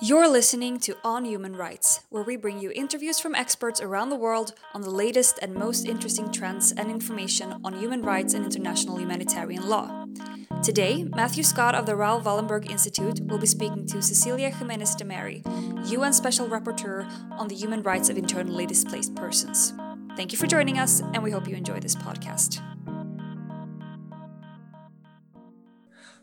You're listening to On Human Rights, where we bring you interviews from experts around the world on the latest and most interesting trends and information on human rights and international humanitarian law. Today, Matthew Scott of the Raoul Wallenberg Institute will be speaking to Cecilia Jimenez-Damary, UN Special Rapporteur on the human rights of internally displaced persons. Thank you for joining us, and we hope you enjoy this podcast.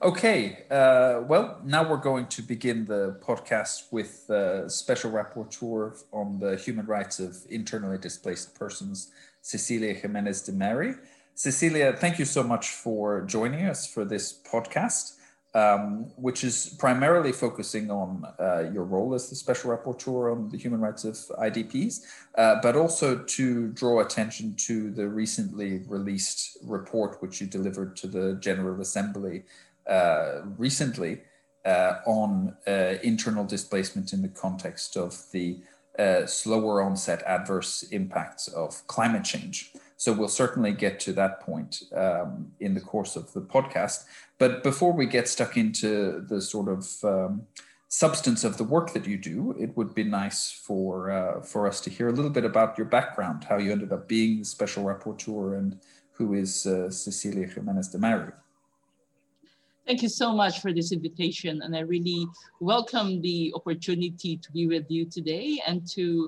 Okay, uh, well, now we're going to begin the podcast with the Special Rapporteur on the Human Rights of Internally Displaced Persons, Cecilia Jimenez-Damary. Cecilia, thank you so much for joining us for this podcast, um, which is primarily focusing on uh, your role as the Special Rapporteur on the Human Rights of IDPs, uh, but also to draw attention to the recently released report which you delivered to the General Assembly recently uh, on uh, internal displacement in the context of the uh, slower onset adverse impacts of climate change. So we'll certainly get to that point um, in the course of the podcast. But before we get stuck into the sort of um, substance of the work that you do, it would be nice for uh, for us to hear a little bit about your background, how you ended up being the special rapporteur, and who is uh, Cecilia Jimenez-Damary. Thank you so much for this invitation. And I really welcome the opportunity to be with you today and to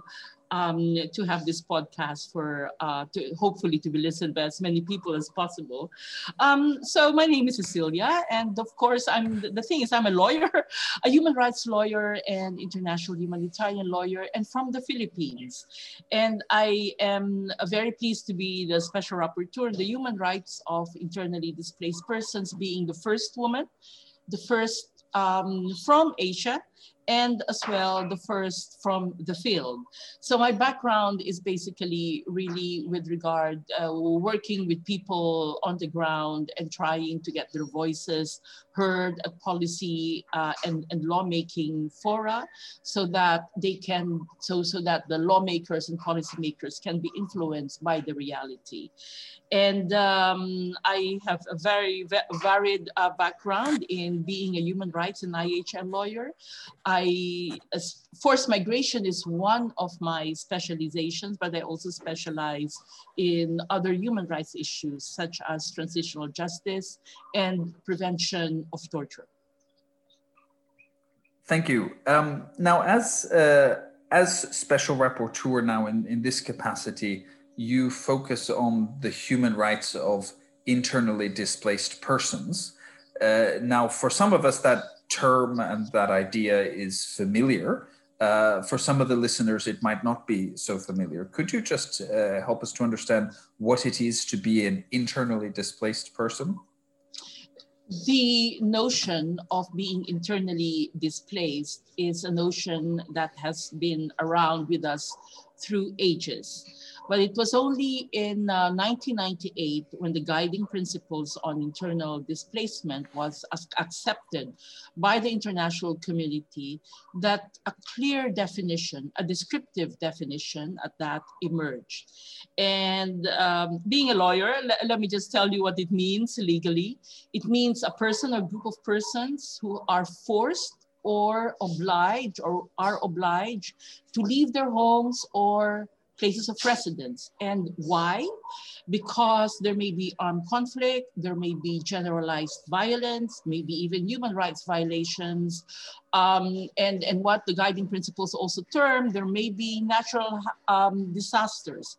um, to have this podcast for uh, to hopefully to be listened by as many people as possible. Um, so my name is Cecilia, and of course, I'm the thing is I'm a lawyer, a human rights lawyer and international humanitarian lawyer, and from the Philippines. And I am very pleased to be the special rapporteur on the human rights of internally displaced persons, being the first woman, the first um, from Asia and as well the first from the field. So my background is basically really with regard uh, working with people on the ground and trying to get their voices heard at policy uh, and, and lawmaking fora so that they can, so, so that the lawmakers and policymakers can be influenced by the reality. And um, I have a very varied uh, background in being a human rights and IHL lawyer. Forced migration is one of my specializations, but I also specialize in other human rights issues such as transitional justice and prevention of torture. Thank you. Um, now, as uh, as special rapporteur now in, in this capacity, you focus on the human rights of internally displaced persons. Uh, now, for some of us, that term and that idea is familiar. Uh, for some of the listeners, it might not be so familiar. Could you just uh, help us to understand what it is to be an internally displaced person? The notion of being internally displaced is a notion that has been around with us through ages. But it was only in uh, 1998 when the guiding principles on internal displacement was accepted by the international community that a clear definition, a descriptive definition at that emerged. And um, being a lawyer, let me just tell you what it means legally. It means a person or group of persons who are forced or obliged or are obliged to leave their homes or places of residence. And why? Because there may be armed conflict, there may be generalized violence, maybe even human rights violations, um, and, and what the guiding principles also term, there may be natural um, disasters.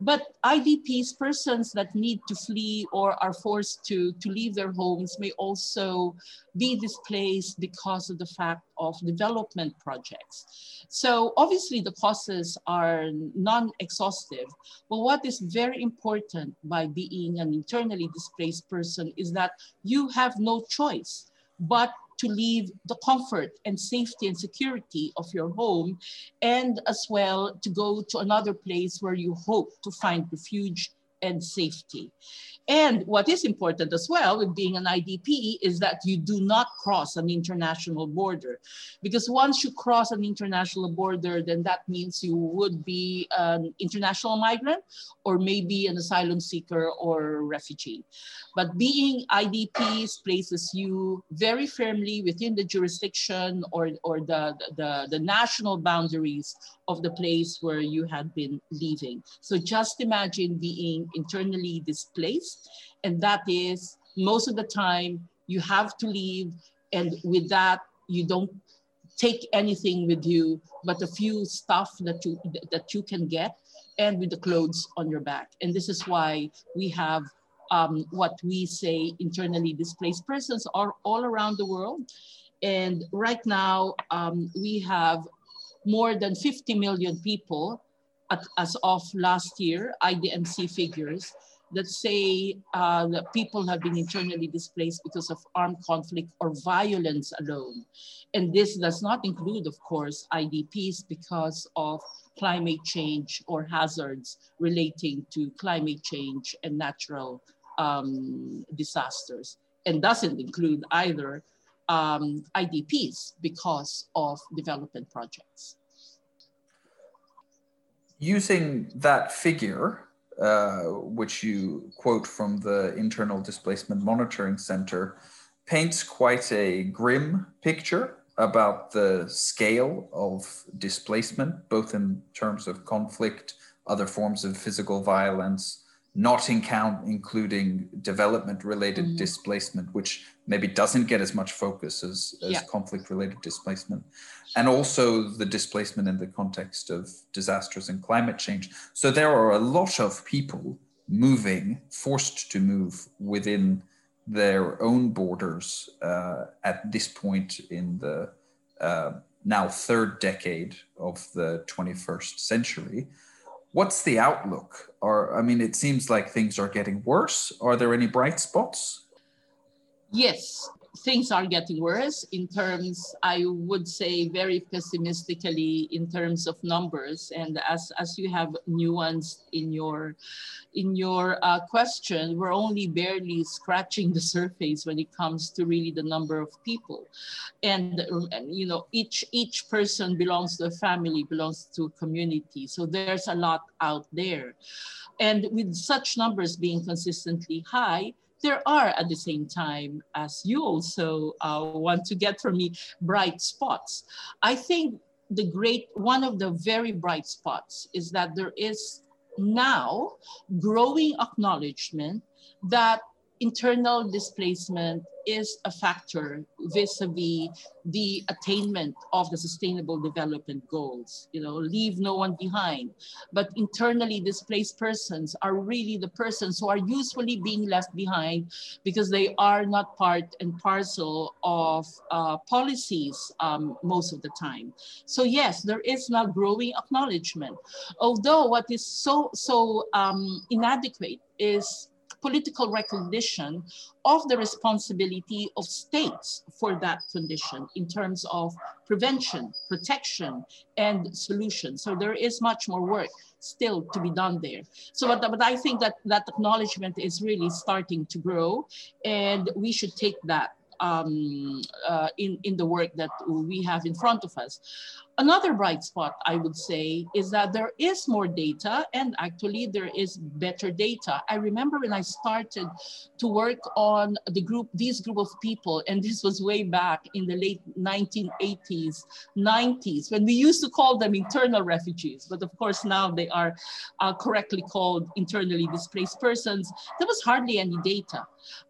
But IDPs, persons that need to flee or are forced to, to leave their homes may also be displaced because of the fact of development projects. So obviously the causes are non-exhaustive, but what is very important by being an internally displaced person is that you have no choice but to leave the comfort and safety and security of your home, and as well to go to another place where you hope to find refuge and safety. And what is important as well with being an IDP is that you do not cross an international border. Because once you cross an international border, then that means you would be an international migrant or maybe an asylum seeker or refugee. But being IDPs places you very firmly within the jurisdiction or, or the, the, the national boundaries of the place where you had been living. So just imagine being internally displaced. And that is most of the time you have to leave. And with that, you don't take anything with you but a few stuff that you that you can get and with the clothes on your back and this is why we have um, what we say internally displaced persons are all around the world and right now um, we have more than 50 million people at, as of last year idmc figures that say uh, that people have been internally displaced because of armed conflict or violence alone. And this does not include, of course, IDPs because of climate change or hazards relating to climate change and natural um, disasters. And doesn't include either um, IDPs because of development projects. Using that figure, uh, which you quote from the Internal Displacement Monitoring Center, paints quite a grim picture about the scale of displacement, both in terms of conflict, other forms of physical violence, not in count, including development related mm-hmm. displacement, which maybe doesn't get as much focus as, as yeah. conflict related displacement, and also the displacement in the context of disasters and climate change. So there are a lot of people moving, forced to move within their own borders uh, at this point in the uh, now third decade of the 21st century. What's the outlook? Or I mean, it seems like things are getting worse. Are there any bright spots? Yes, things are getting worse in terms, I would say very pessimistically in terms of numbers. And as, as you have nuanced in your, in your uh, question, we're only barely scratching the surface when it comes to really the number of people. And, and you know, each, each person belongs to a family, belongs to a community. So there's a lot out there. And with such numbers being consistently high, there are at the same time, as you also uh, want to get from me, bright spots. I think the great, one of the very bright spots is that there is now growing acknowledgement that internal displacement is a factor vis-a-vis the attainment of the sustainable development goals you know leave no one behind. But internally displaced persons are really the persons who are usually being left behind because they are not part and parcel of uh, policies um, most of the time. So yes there is now growing acknowledgement. Although what is so so um, inadequate is political recognition of the responsibility of states for that condition in terms of prevention, protection, and solution. So there is much more work still to be done there. So, but, but I think that that acknowledgement is really starting to grow, and we should take that um, uh, in, in the work that we have in front of us. Another bright spot, I would say, is that there is more data and actually there is better data. I remember when I started to work on the group, these group of people, and this was way back in the late 1980s, 90s, when we used to call them internal refugees, but of course now they are uh, correctly called internally displaced persons. There was hardly any data.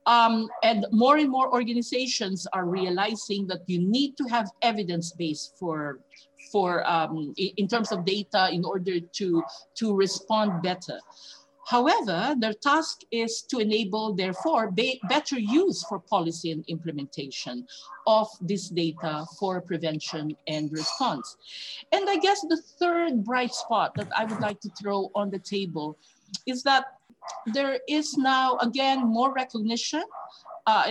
Um, and more and more organizations are realizing that you need to have evidence base for for um, in terms of data in order to, to respond better. However, their task is to enable, therefore, be better use for policy and implementation of this data for prevention and response. And I guess the third bright spot that I would like to throw on the table is that there is now, again, more recognition uh,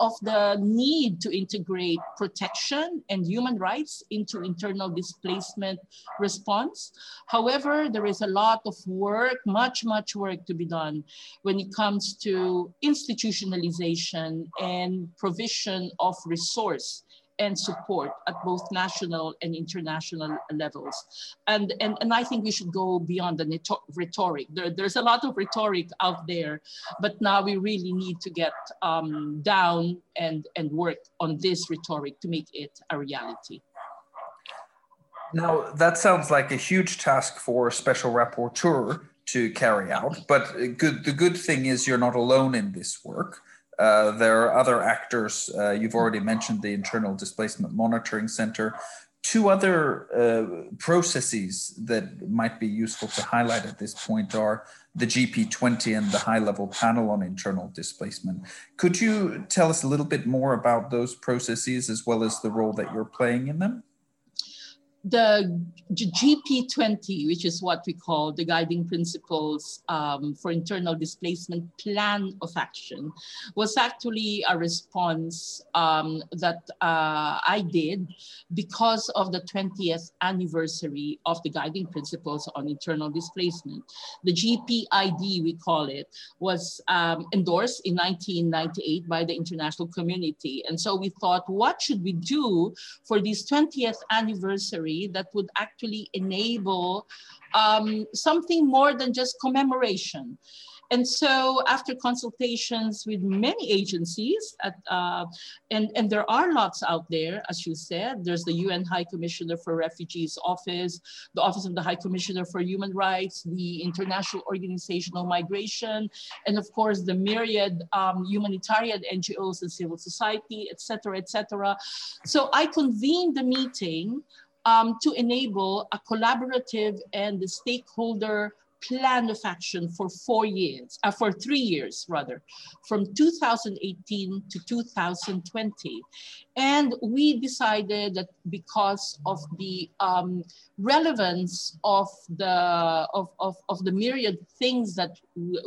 of the need to integrate protection and human rights into internal displacement response. However, there is a lot of work, much, much work to be done when it comes to institutionalization and provision of resource and support at both national and international levels. And, and, and I think we should go beyond the rhetoric. There, there's a lot of rhetoric out there, but now we really need to get um, down and, and work on this rhetoric to make it a reality. Now, that sounds like a huge task for a special rapporteur to carry out, but good, the good thing is you're not alone in this work. Uh, there are other actors. Uh, you've already mentioned the Internal Displacement Monitoring Center. Two other uh, processes that might be useful to highlight at this point are the GP20 and the high level panel on internal displacement. Could you tell us a little bit more about those processes as well as the role that you're playing in them? The GP20, which is what we call the guiding principles um, for internal displacement plan of action, was actually a response um, that uh, I did because of the 20th anniversary of the guiding principles on internal displacement. The GPID, we call it, was um, endorsed in 1998 by the international community. And so we thought, what should we do for this 20th anniversary that would actually enable um, something more than just commemoration. And so after consultations with many agencies, at, uh, and, and there are lots out there, as you said, there's the UN High Commissioner for Refugees Office, the Office of the High Commissioner for Human Rights, the International Organization of Migration, and of course the myriad um, humanitarian NGOs and civil society, et cetera, et cetera. So I convened the meeting um, to enable a collaborative and stakeholder plan of action for four years, uh, for three years rather, from 2018 to 2020. And we decided that because of the um, relevance of the, of, of, of the myriad things that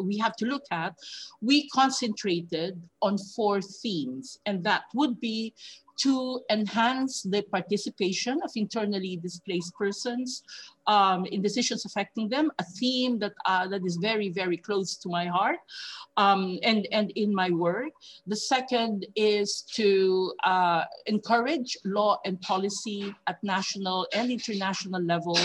we have to look at, we concentrated on four themes. And that would be to enhance the participation of internally displaced persons um, in decisions affecting them, a theme that, uh, that is very, very close to my heart um, and, and in my work. The second is to uh, encourage law and policy at national and international level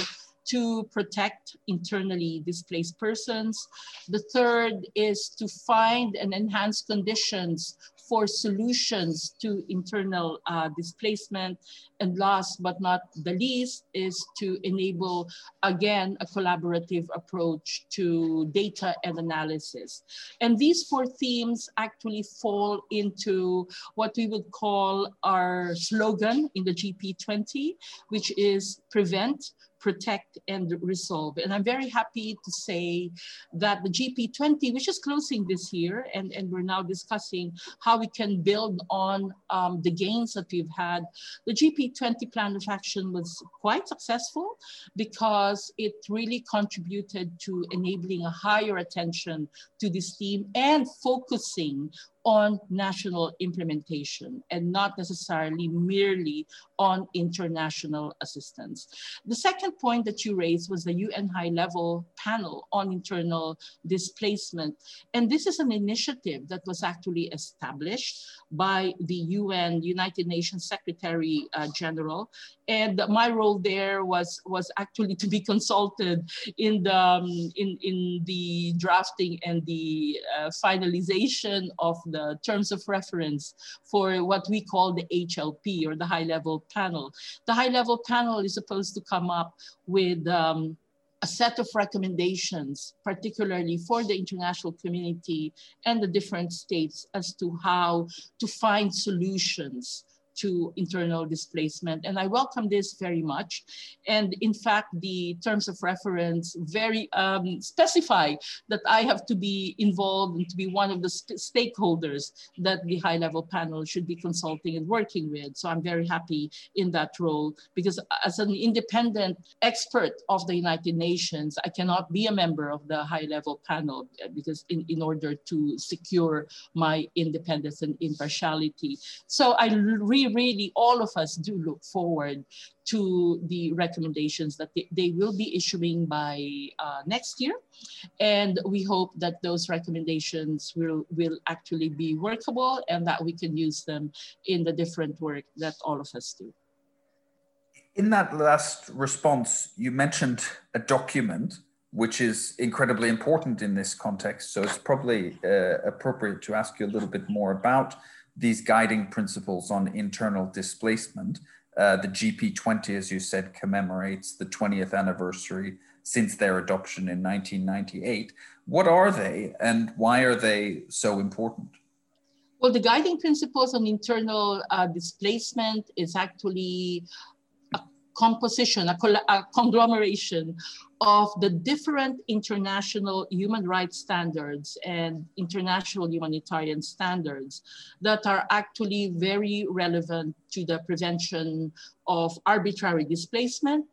to protect internally displaced persons. The third is to find and enhance conditions for solutions to internal uh, displacement. And last but not the least is to enable, again, a collaborative approach to data and analysis. And these four themes actually fall into what we would call our slogan in the GP20, which is prevent, protect and resolve. And I'm very happy to say that the GP20, which is closing this year, and, and we're now discussing how we can build on um, the gains that we've had. The GP20 plan of action was quite successful because it really contributed to enabling a higher attention to this theme and focusing on national implementation and not necessarily merely on international assistance. The second point that you raised was the UN high level panel on internal displacement. And this is an initiative that was actually established by the UN, United Nations Secretary uh, General. And my role there was, was actually to be consulted in the, um, in, in the drafting and the uh, finalization of the terms of reference for what we call the HLP or the high level panel. The high level panel is supposed to come up with um, a set of recommendations, particularly for the international community and the different states as to how to find solutions to internal displacement. And I welcome this very much. And in fact, the terms of reference very um, specify that I have to be involved and to be one of the st stakeholders that the high level panel should be consulting and working with. So I'm very happy in that role because as an independent expert of the United Nations, I cannot be a member of the high level panel because in, in order to secure my independence and impartiality. So I really really, all of us do look forward to the recommendations that they, they will be issuing by uh, next year. And we hope that those recommendations will, will actually be workable and that we can use them in the different work that all of us do. In that last response, you mentioned a document which is incredibly important in this context. So it's probably uh, appropriate to ask you a little bit more about these guiding principles on internal displacement. Uh, the GP20, as you said, commemorates the 20th anniversary since their adoption in 1998. What are they and why are they so important? Well, the guiding principles on internal uh, displacement is actually composition, a, a, conglomeration of the different international human rights standards and international humanitarian standards that are actually very relevant to the prevention of arbitrary displacement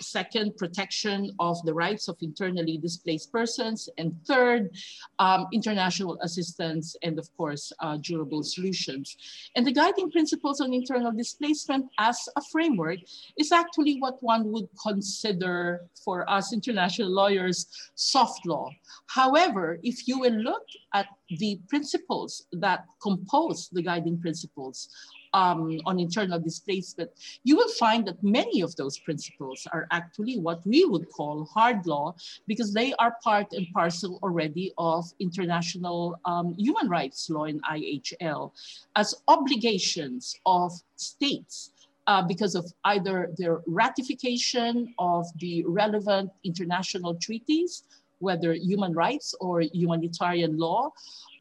second, protection of the rights of internally displaced persons, and third, um, international assistance, and of course, uh, durable solutions. And the guiding principles on internal displacement as a framework is actually what one would consider for us international lawyers, soft law. However, if you will look at the principles that compose the guiding principles um, on internal displacement, you will find that many of those principles are actually what we would call hard law because they are part and parcel already of international um, human rights law in IHL as obligations of states uh, because of either their ratification of the relevant international treaties, whether human rights or humanitarian law,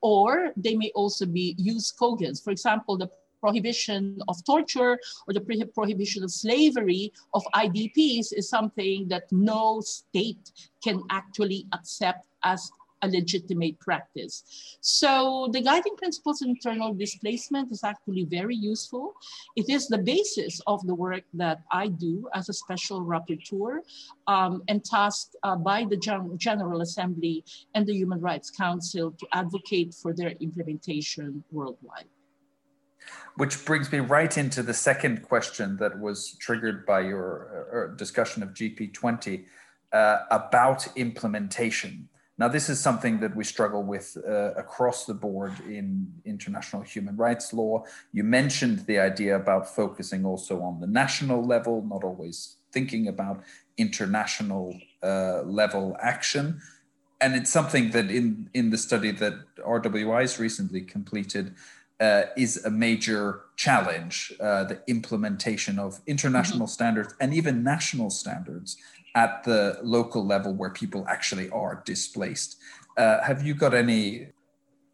or they may also be jus cogens. For example, the prohibition of torture or the prohibition of slavery of IDPs is something that no state can actually accept as a legitimate practice. So the guiding principles in internal displacement is actually very useful. It is the basis of the work that I do as a special rapporteur um, and tasked uh, by the Gen General Assembly and the Human Rights Council to advocate for their implementation worldwide. Which brings me right into the second question that was triggered by your uh, uh discussion of GP20 uh, about implementation. Now, this is something that we struggle with uh, across the board in international human rights law. You mentioned the idea about focusing also on the national level, not always thinking about international uh, level action. And it's something that in, in the study that RWI's recently completed, uh, is a major challenge uh, the implementation of international mm-hmm. standards and even national standards at the local level where people actually are displaced. Uh, have you got any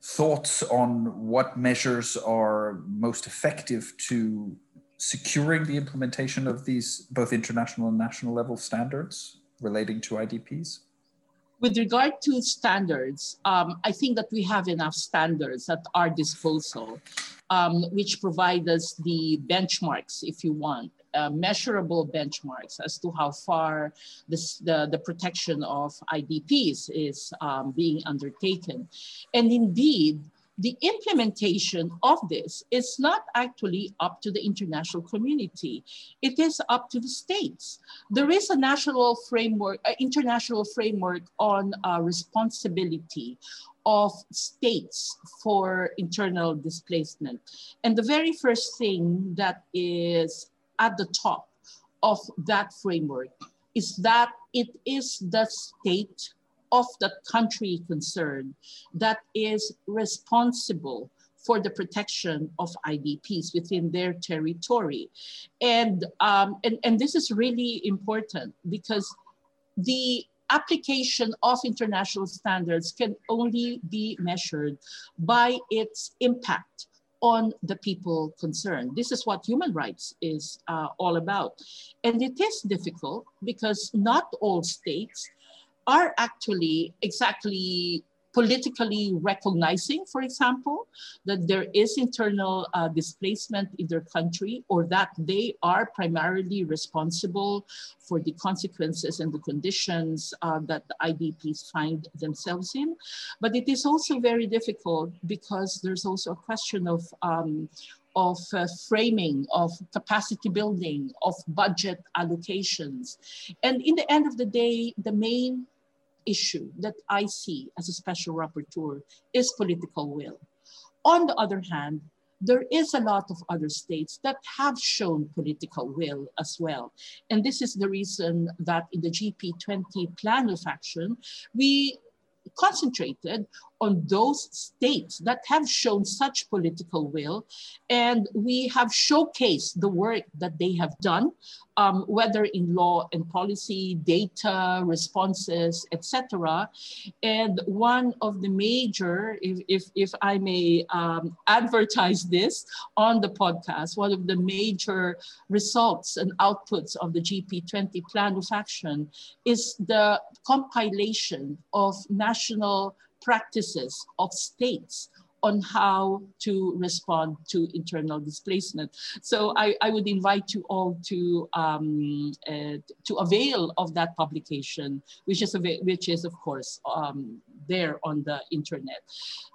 thoughts on what measures are most effective to securing the implementation of these both international and national level standards relating to IDPs? With regard to standards, um, I think that we have enough standards at our disposal, um, which provide us the benchmarks, if you want, uh, measurable benchmarks as to how far this, the, the protection of IDPs is um, being undertaken. And indeed, the implementation of this is not actually up to the international community. It is up to the states. There is a national framework, uh, international framework on uh, responsibility of states for internal displacement. And the very first thing that is at the top of that framework is that it is the state of the country concerned that is responsible for the protection of IDPs within their territory. And, um, and, and this is really important because the application of international standards can only be measured by its impact on the people concerned. This is what human rights is uh, all about. And it is difficult because not all states are actually exactly politically recognizing, for example, that there is internal uh, displacement in their country or that they are primarily responsible for the consequences and the conditions uh, that the IDPs find themselves in. But it is also very difficult because there's also a question of um, of uh, framing, of capacity building, of budget allocations. And in the end of the day, the main issue that I see as a special rapporteur is political will. On the other hand, there is a lot of other states that have shown political will as well. And this is the reason that in the GP20 plan of action, we concentrated on those states that have shown such political will. And we have showcased the work that they have done, um, whether in law and policy, data, responses, etc. And one of the major, if, if, if I may um, advertise this on the podcast, one of the major results and outputs of the GP20 plan of action is the compilation of national practices of states on how to respond to internal displacement. So I, I would invite you all to um, uh, to avail of that publication, which is which is of course um, there on the internet.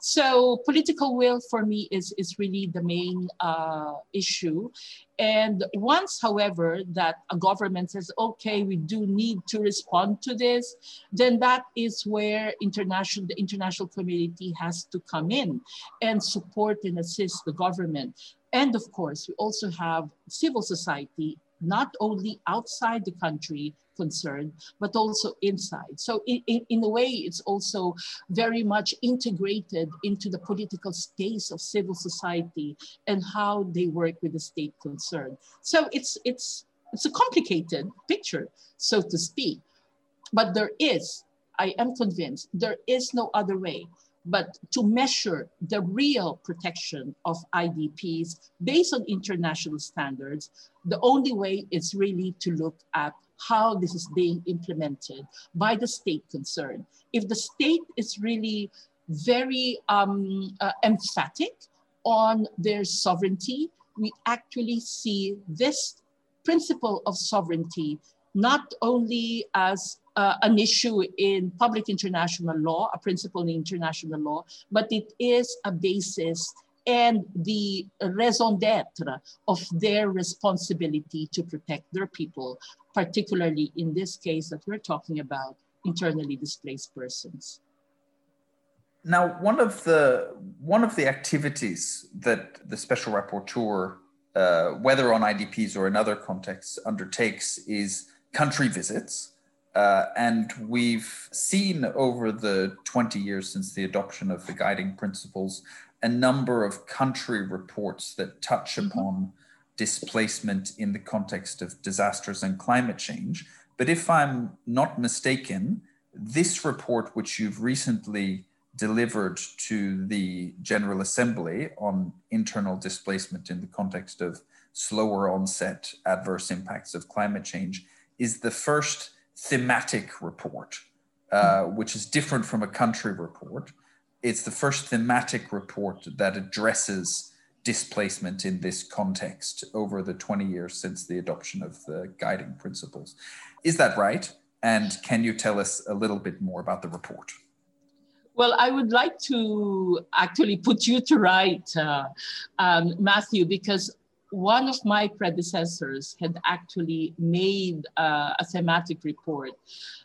So political will for me is is really the main uh, issue, and once, however, that a government says, okay, we do need to respond to this, then that is where international, the international community has to come in and support and assist the government. And of course, we also have civil society, not only outside the country, concerned, but also inside. So in, in, in, a way, it's also very much integrated into the political space of civil society and how they work with the state concerned. So it's, it's, it's a complicated picture, so to speak. But there is, I am convinced, there is no other way but to measure the real protection of IDPs based on international standards, the only way is really to look at how this is being implemented by the state concerned. If the state is really very um, uh, emphatic on their sovereignty, we actually see this principle of sovereignty not only as uh, an issue in public international law, a principle in international law, but it is a basis and the raison d'etre of their responsibility to protect their people, particularly in this case that we're talking about, internally displaced persons. Now, one of the one of the activities that the special rapporteur, uh, whether on IDPs or in other contexts, undertakes is country visits. Uh, and we've seen over the 20 years since the adoption of the guiding principles a number of country reports that touch mm-hmm. upon displacement in the context of disasters and climate change. But if I'm not mistaken, this report, which you've recently delivered to the General Assembly on internal displacement in the context of slower onset adverse impacts of climate change, is the first thematic report, uh, mm-hmm. which is different from a country report it's the first thematic report that addresses displacement in this context over the 20 years since the adoption of the guiding principles. Is that right? And can you tell us a little bit more about the report? Well, I would like to actually put you to right, uh, um, Matthew, because one of my predecessors had actually made uh, a thematic report,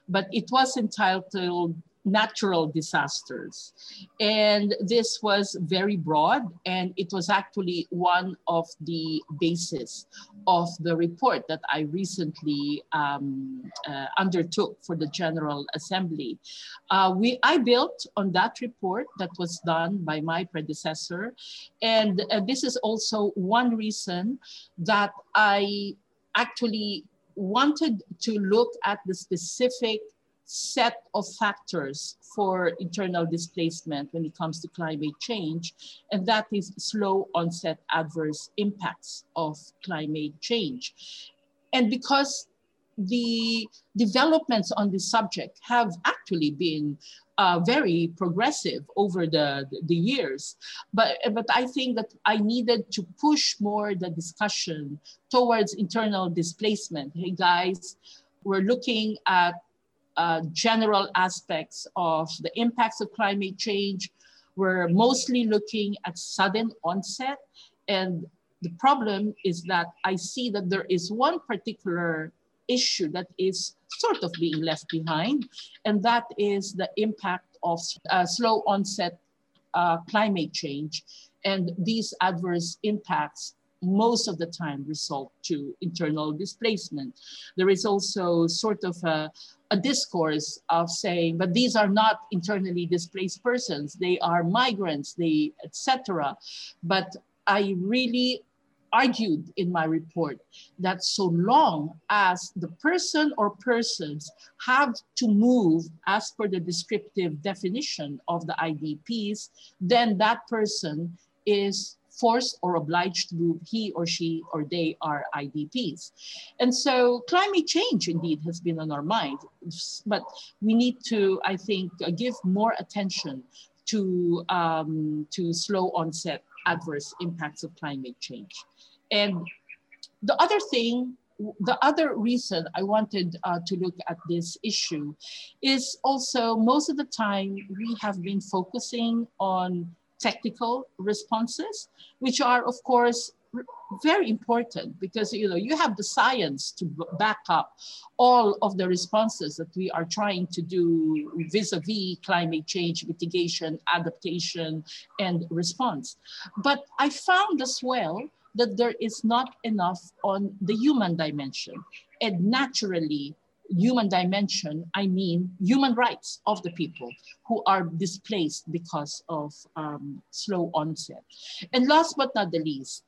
but it was entitled natural disasters. And this was very broad, and it was actually one of the basis of the report that I recently um, uh, undertook for the General Assembly. Uh, we, I built on that report that was done by my predecessor, and uh, this is also one reason that I actually wanted to look at the specific set of factors for internal displacement when it comes to climate change, and that is slow onset adverse impacts of climate change. And because the developments on this subject have actually been uh, very progressive over the, the years. But, but I think that I needed to push more the discussion towards internal displacement. Hey guys, we're looking at uh, general aspects of the impacts of climate change. We're mostly looking at sudden onset and The problem is that I see that there is one particular issue that is sort of being left behind, and that is the impact of uh, slow onset uh, climate change. And these adverse impacts most of the time result to internal displacement. There is also sort of a, a discourse of saying, but these are not internally displaced persons, they are migrants, they etc. But I really argued in my report that so long as the person or persons have to move as per the descriptive definition of the IDPs, then that person is forced or obliged to move, he or she or they are IDPs. And so climate change indeed has been on our mind, but we need to, I think, uh, give more attention to, um, to slow onset adverse impacts of climate change. And the other thing the other reason I wanted uh, to look at this issue is also most of the time we have been focusing on technical responses, which are, of course, very important because you know you have the science to back up all of the responses that we are trying to do vis-a-vis climate change mitigation adaptation and response. But i found as well that there is not enough on the human dimension. And naturally human dimension, I mean human rights of the people who are displaced because of um, slow onset. And last but not the least,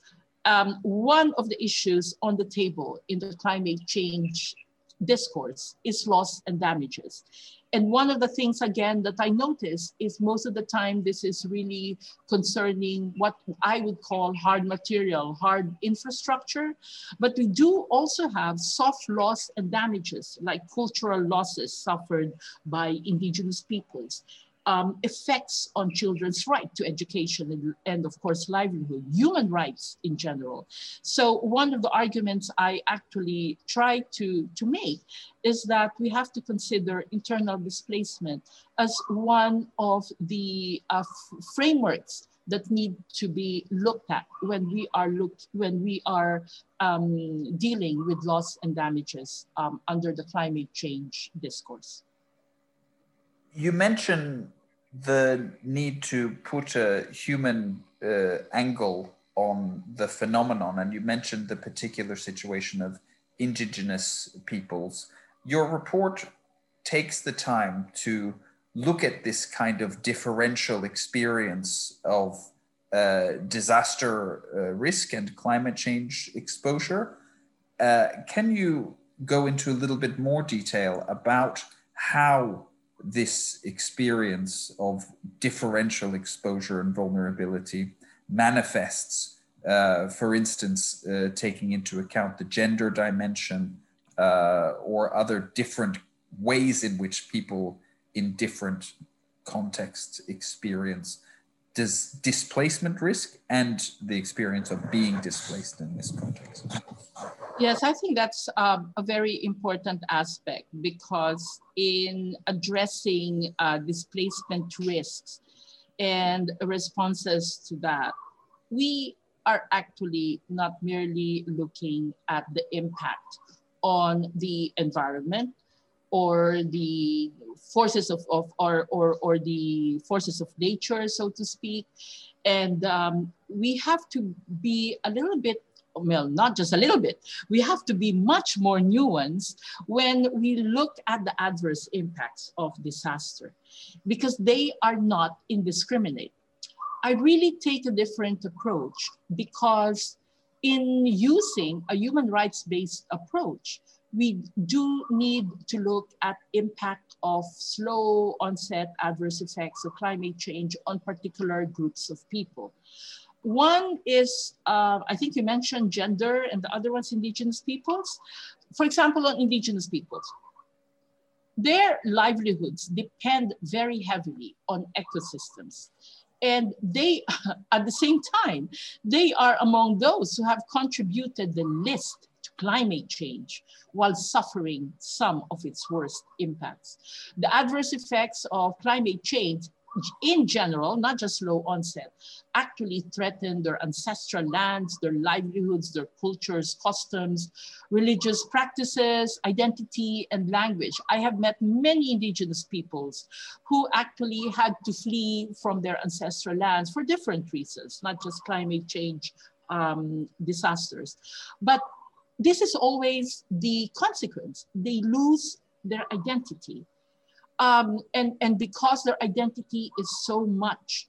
um, one of the issues on the table in the climate change discourse is loss and damages. And one of the things, again, that I notice is most of the time this is really concerning what I would call hard material, hard infrastructure. But we do also have soft loss and damages, like cultural losses suffered by indigenous peoples um, effects on children's right to education and, and, of course, livelihood, human rights in general. So one of the arguments I actually try to, to make is that we have to consider internal displacement as one of the uh, frameworks that need to be looked at when we are looked when we are um, dealing with loss and damages um, under the climate change discourse you mentioned the need to put a human uh, angle on the phenomenon, and you mentioned the particular situation of indigenous peoples. Your report takes the time to look at this kind of differential experience of uh, disaster uh, risk and climate change exposure. Uh, can you go into a little bit more detail about how this experience of differential exposure and vulnerability manifests, uh, for instance, uh, taking into account the gender dimension uh, or other different ways in which people in different contexts experience does displacement risk and the experience of being displaced in this context. Yes, I think that's um, a very important aspect because in addressing uh, displacement risks and responses to that, we are actually not merely looking at the impact on the environment or the forces of, of or, or, or the forces of nature, so to speak. And um, we have to be a little bit well, not just a little bit, we have to be much more nuanced when we look at the adverse impacts of disaster because they are not indiscriminate. I really take a different approach because in using a human rights-based approach, we do need to look at impact of slow onset adverse effects of climate change on particular groups of people. One is, uh, I think you mentioned gender, and the other one's indigenous peoples. For example, on indigenous peoples, their livelihoods depend very heavily on ecosystems. And they, at the same time, they are among those who have contributed the least to climate change while suffering some of its worst impacts. The adverse effects of climate change in general, not just low onset, actually threaten their ancestral lands, their livelihoods, their cultures, customs, religious practices, identity, and language. I have met many indigenous peoples who actually had to flee from their ancestral lands for different reasons, not just climate change um, disasters. But this is always the consequence. They lose their identity um, and, and because their identity is so much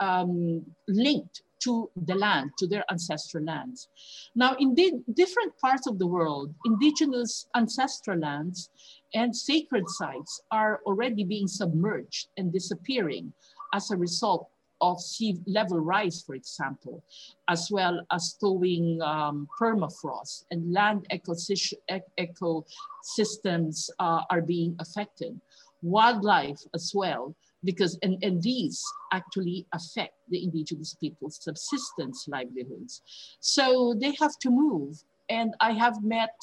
um, linked to the land, to their ancestral lands. Now, in di different parts of the world, indigenous ancestral lands and sacred sites are already being submerged and disappearing as a result of sea level rise, for example, as well as thawing um, permafrost and land ecosystems uh, are being affected wildlife as well, because and, and these actually affect the indigenous people's subsistence livelihoods. So they have to move. And I have met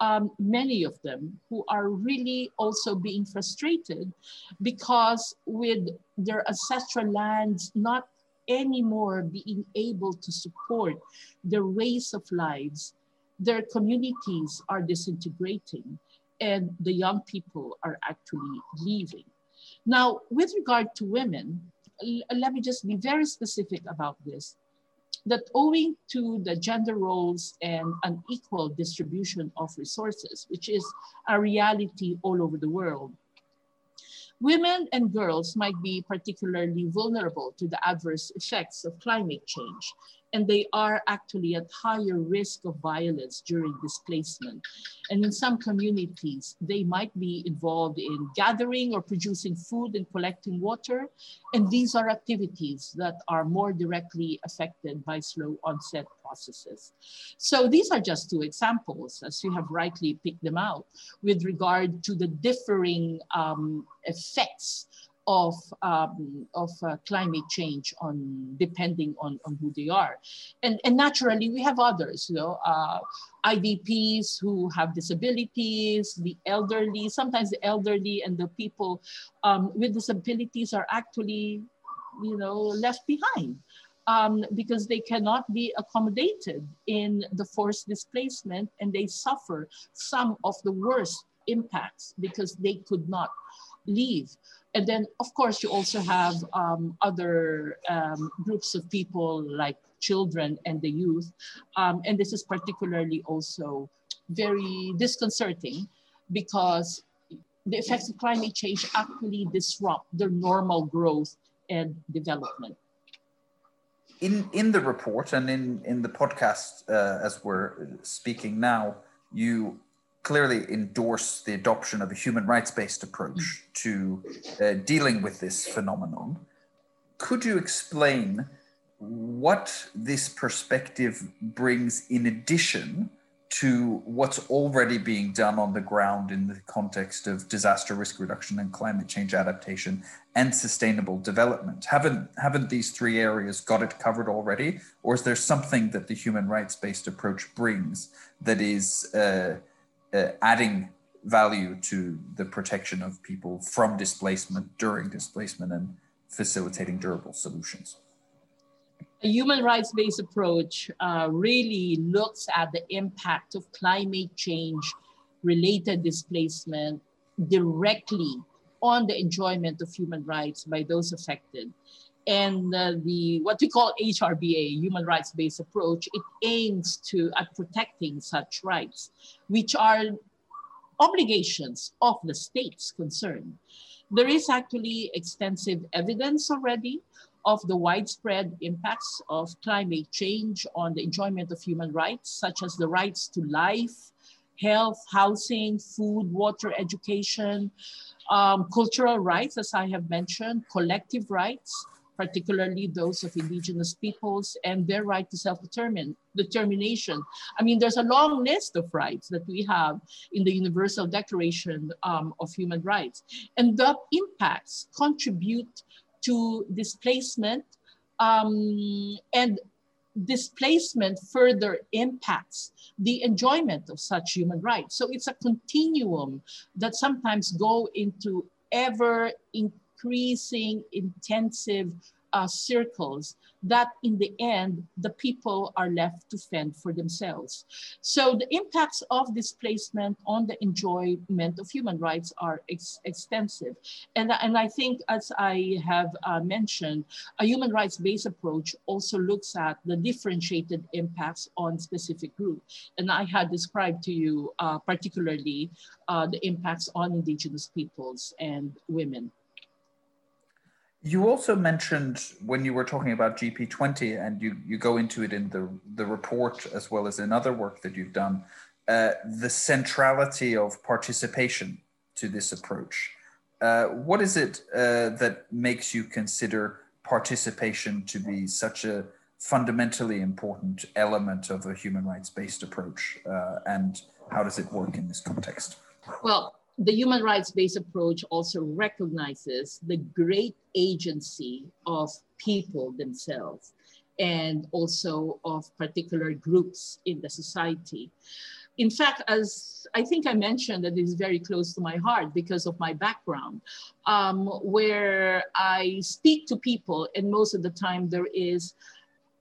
um, many of them who are really also being frustrated because with their ancestral lands not anymore being able to support their ways of lives, their communities are disintegrating and the young people are actually leaving. Now, with regard to women, let me just be very specific about this, that owing to the gender roles and unequal distribution of resources, which is a reality all over the world, women and girls might be particularly vulnerable to the adverse effects of climate change and they are actually at higher risk of violence during displacement. And in some communities, they might be involved in gathering or producing food and collecting water. And these are activities that are more directly affected by slow onset processes. So these are just two examples, as you have rightly picked them out, with regard to the differing um, effects of, um, of uh, climate change on depending on, on who they are. And, and naturally we have others, you know, uh, IDPs who have disabilities, the elderly, sometimes the elderly and the people um, with disabilities are actually, you know, left behind. Um, because they cannot be accommodated in the forced displacement and they suffer some of the worst impacts because they could not leave. And then, of course, you also have um, other um, groups of people like children and the youth. Um, and this is particularly also very disconcerting because the effects of climate change actually disrupt their normal growth and development. In, in the report and in, in the podcast, uh, as we're speaking now, you clearly endorse the adoption of a human rights based approach to uh, dealing with this phenomenon. Could you explain what this perspective brings in addition to what's already being done on the ground in the context of disaster risk reduction and climate change adaptation and sustainable development haven't haven't these three areas got it covered already or is there something that the human rights based approach brings that is uh, uh, adding value to the protection of people from displacement during displacement and facilitating durable solutions. A human rights based approach uh, really looks at the impact of climate change related displacement directly on the enjoyment of human rights by those affected. And uh, the what we call HRBA, human rights based approach, it aims to at protecting such rights, which are obligations of the states concerned. There is actually extensive evidence already of the widespread impacts of climate change on the enjoyment of human rights, such as the rights to life, health, housing, food, water, education, um, cultural rights, as I have mentioned, collective rights, particularly those of indigenous peoples and their right to self-determination. I mean, there's a long list of rights that we have in the Universal Declaration um, of Human Rights. And the impacts contribute to displacement um, and displacement further impacts the enjoyment of such human rights. So it's a continuum that sometimes go into ever increasing increasing intensive uh, circles that in the end, the people are left to fend for themselves. So the impacts of displacement on the enjoyment of human rights are ex extensive. And, and I think, as I have uh, mentioned, a human rights-based approach also looks at the differentiated impacts on specific groups. And I had described to you uh, particularly uh, the impacts on indigenous peoples and women. You also mentioned when you were talking about GP20, and you, you go into it in the, the report as well as in other work that you've done, uh, the centrality of participation to this approach. Uh, what is it uh, that makes you consider participation to be such a fundamentally important element of a human rights based approach? Uh, and how does it work in this context? Well, the human rights-based approach also recognizes the great agency of people themselves and also of particular groups in the society. In fact, as I think I mentioned, that is very close to my heart because of my background, um, where I speak to people, and most of the time there is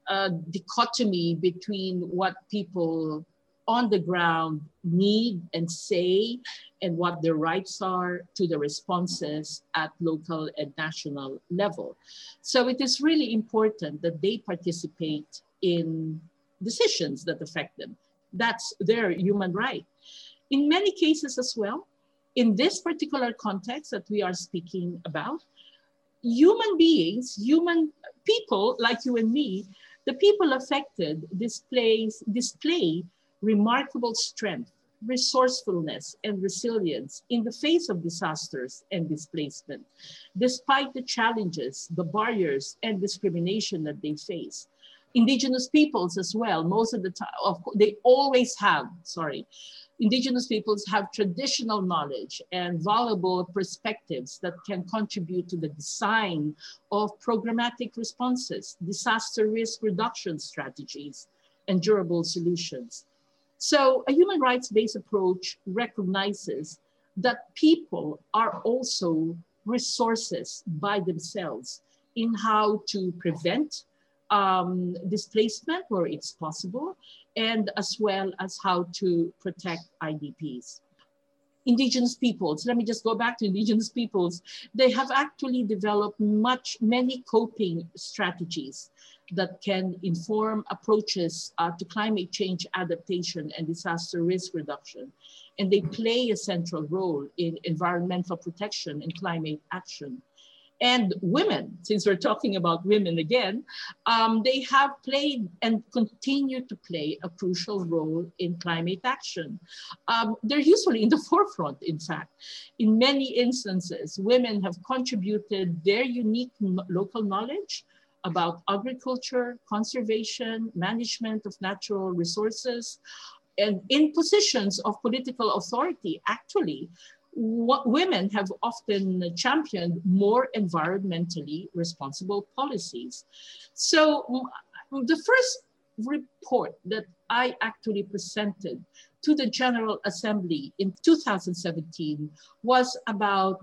a dichotomy between what people on the ground need and say and what their rights are to the responses at local and national level. So it is really important that they participate in decisions that affect them. That's their human right. In many cases as well, in this particular context that we are speaking about, human beings, human people like you and me, the people affected displays, display remarkable strength, resourcefulness, and resilience in the face of disasters and displacement, despite the challenges, the barriers, and discrimination that they face. Indigenous peoples as well, most of the time, of they always have, sorry, Indigenous peoples have traditional knowledge and valuable perspectives that can contribute to the design of programmatic responses, disaster risk reduction strategies, and durable solutions. So a human rights-based approach recognizes that people are also resources by themselves in how to prevent um, displacement where it's possible, and as well as how to protect IDPs. Indigenous peoples, let me just go back to indigenous peoples, they have actually developed much, many coping strategies that can inform approaches uh, to climate change adaptation and disaster risk reduction. And they play a central role in environmental protection and climate action. And women, since we're talking about women again, um, they have played and continue to play a crucial role in climate action. Um, they're usually in the forefront, in fact. In many instances, women have contributed their unique local knowledge about agriculture, conservation, management of natural resources, and in positions of political authority, actually, women have often championed more environmentally responsible policies. So mm, the first report that I actually presented to the General Assembly in 2017 was about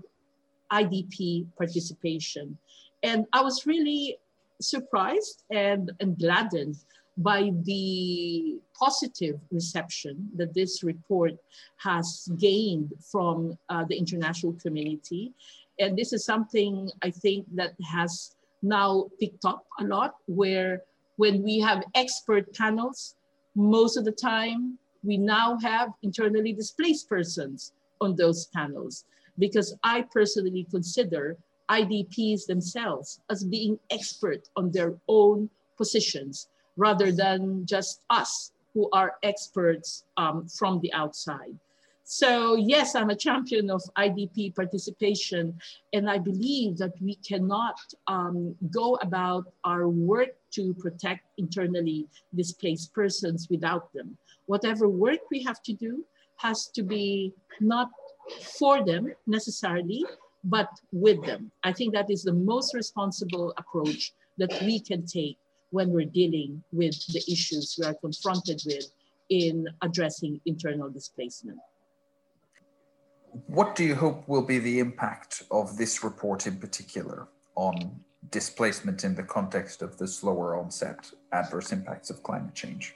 IDP participation. And I was really surprised and, and gladdened by the positive reception that this report has gained from uh, the international community. And this is something I think that has now picked up a lot where when we have expert panels, most of the time we now have internally displaced persons on those panels because I personally consider IDPs themselves as being expert on their own positions rather than just us who are experts um, from the outside. So yes, I'm a champion of IDP participation, and I believe that we cannot um, go about our work to protect internally displaced persons without them. Whatever work we have to do has to be not for them necessarily, but with them. I think that is the most responsible approach that we can take when we're dealing with the issues we are confronted with in addressing internal displacement. what do you hope will be the impact of this report in particular on displacement in the context of the slower onset adverse impacts of climate change?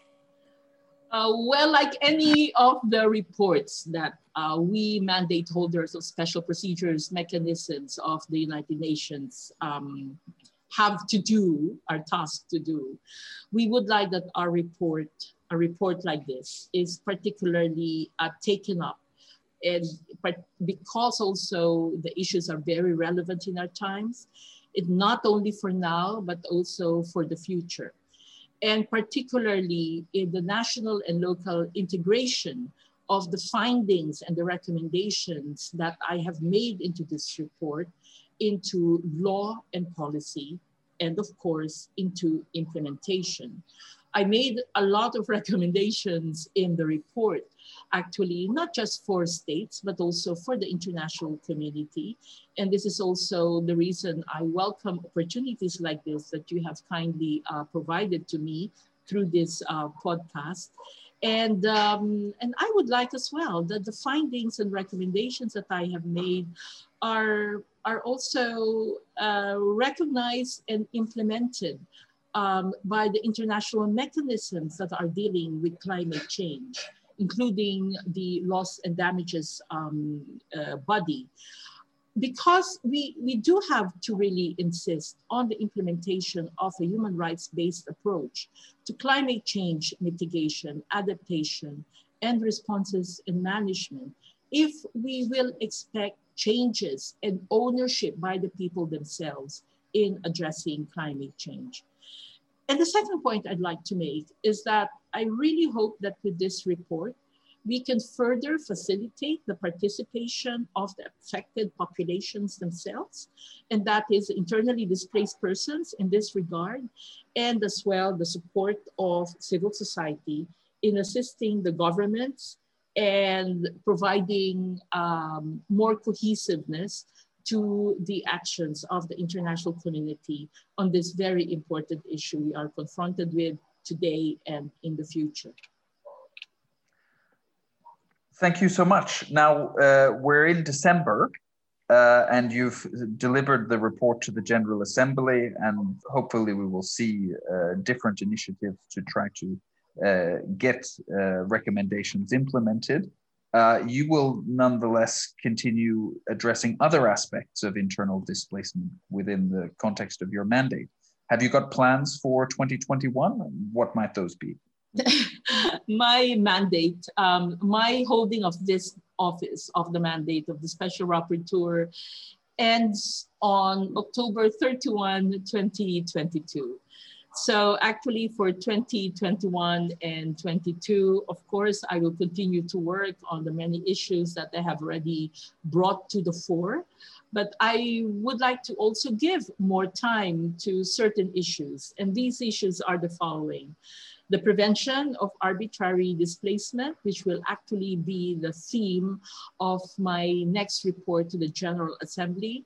Uh, well, like any of the reports that uh, we mandate holders of special procedures mechanisms of the United Nations um, have to do, are tasked to do, we would like that our report, a report like this, is particularly uh, taken up and because also the issues are very relevant in our times, it not only for now, but also for the future. And particularly in the national and local integration of the findings and the recommendations that I have made into this report into law and policy, and of course, into implementation. I made a lot of recommendations in the report, actually, not just for states, but also for the international community. And this is also the reason I welcome opportunities like this that you have kindly uh, provided to me through this uh, podcast. And, um, and I would like as well that the findings and recommendations that I have made are, are also uh, recognized and implemented um, by the international mechanisms that are dealing with climate change, including the loss and damages um, uh, body. Because we, we do have to really insist on the implementation of a human rights-based approach to climate change mitigation, adaptation, and responses and management, if we will expect changes and ownership by the people themselves in addressing climate change. And the second point I'd like to make is that I really hope that with this report, we can further facilitate the participation of the affected populations themselves, and that is internally displaced persons in this regard, and as well the support of civil society in assisting the governments and providing um, more cohesiveness to the actions of the international community on this very important issue we are confronted with today and in the future. Thank you so much. Now, uh, we're in December uh, and you've delivered the report to the General Assembly and hopefully we will see uh, different initiatives to try to get uh, recommendations implemented uh, you will nonetheless continue addressing other aspects of internal displacement within the context of your mandate. Have you got plans for 2021? What might those be? my mandate, um, my holding of this office of the mandate of the Special Rapporteur ends on October 31, 2022. So actually for 2021 and 22, of course, I will continue to work on the many issues that they have already brought to the fore. But I would like to also give more time to certain issues. And these issues are the following the prevention of arbitrary displacement, which will actually be the theme of my next report to the General Assembly.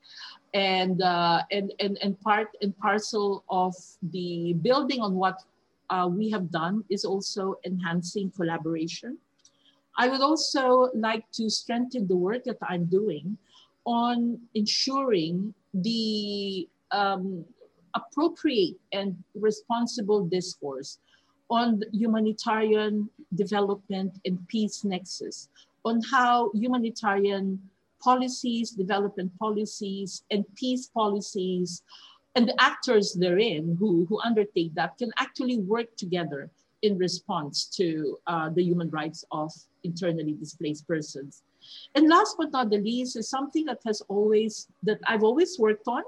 And, uh, and, and, and part and parcel of the building on what uh, we have done is also enhancing collaboration. I would also like to strengthen the work that I'm doing on ensuring the um, appropriate and responsible discourse on humanitarian development and peace nexus, on how humanitarian policies, development policies, and peace policies, and the actors therein who, who undertake that can actually work together in response to uh, the human rights of internally displaced persons. And last but not the least is something that has always, that I've always worked on,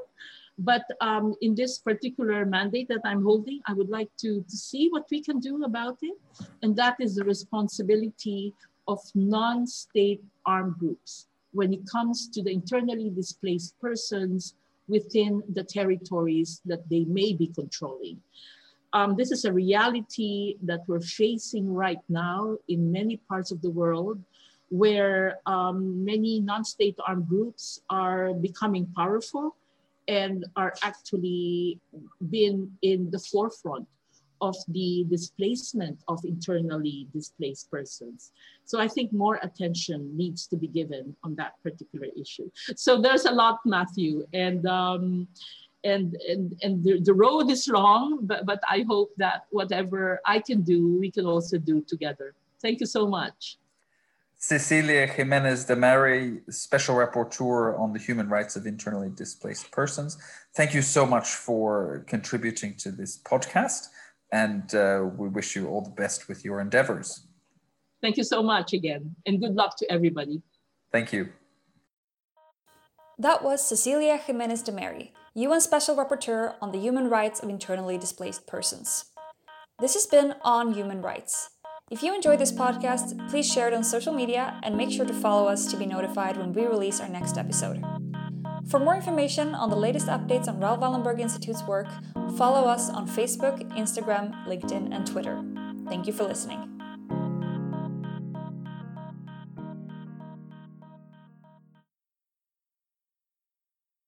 but um, in this particular mandate that I'm holding, I would like to, to see what we can do about it. And that is the responsibility of non-state armed groups when it comes to the internally displaced persons within the territories that they may be controlling. Um, this is a reality that we're facing right now in many parts of the world where um, many non-state armed groups are becoming powerful and are actually been in the forefront of the displacement of internally displaced persons. So I think more attention needs to be given on that particular issue. So there's a lot, Matthew, and um, and and and the, the road is long, but but I hope that whatever I can do, we can also do together. Thank you so much. Cecilia Jimenez-Damary, Special Rapporteur on the Human Rights of Internally Displaced Persons. Thank you so much for contributing to this podcast, and uh, we wish you all the best with your endeavors. Thank you so much again, and good luck to everybody. Thank you. That was Cecilia Jimenez-Damary, UN Special Rapporteur on the Human Rights of Internally Displaced Persons. This has been On Human Rights. If you enjoyed this podcast, please share it on social media and make sure to follow us to be notified when we release our next episode. For more information on the latest updates on Raoul Wallenberg Institute's work, follow us on Facebook, Instagram, LinkedIn, and Twitter. Thank you for listening.